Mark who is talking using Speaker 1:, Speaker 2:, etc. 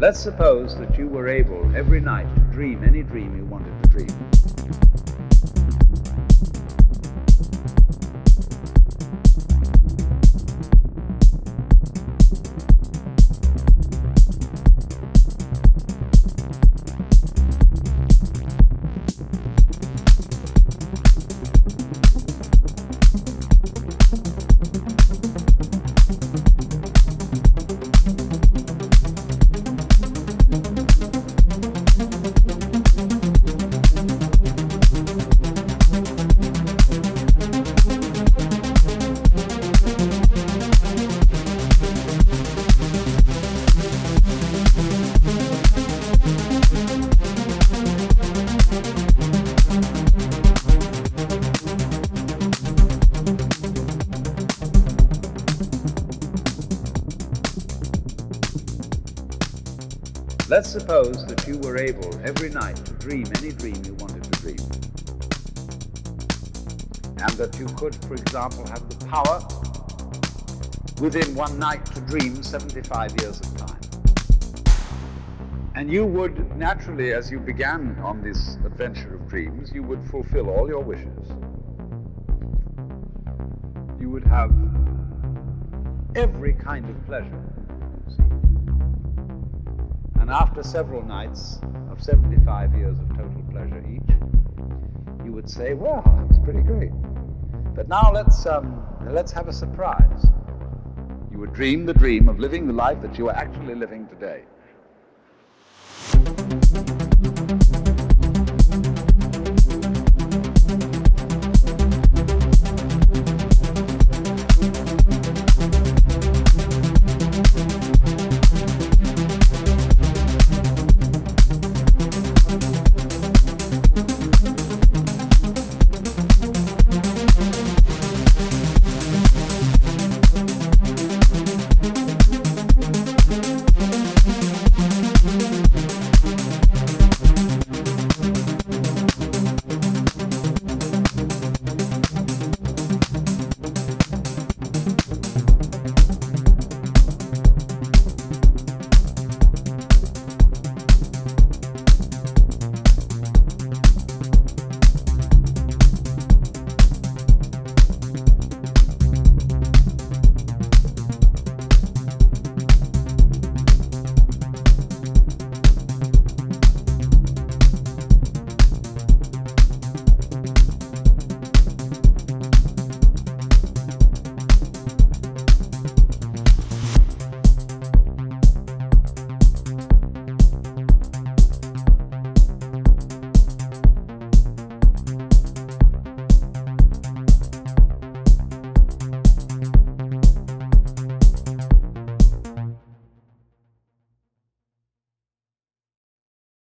Speaker 1: Let's suppose that you were able every night to dream any dream you wanted to dream. Let's suppose that you were able every night to dream any dream you wanted to dream. And that you could, for example, have the power within one night to dream 75 years of time. And you would naturally, as you began on this adventure of dreams, you would fulfill all your wishes. You would have every kind of pleasure. see. And after several nights of 75 years of total pleasure each, you would say, well, that was pretty great. But now let's, um, let's have a surprise. You would dream the dream of living the life that you are actually living today.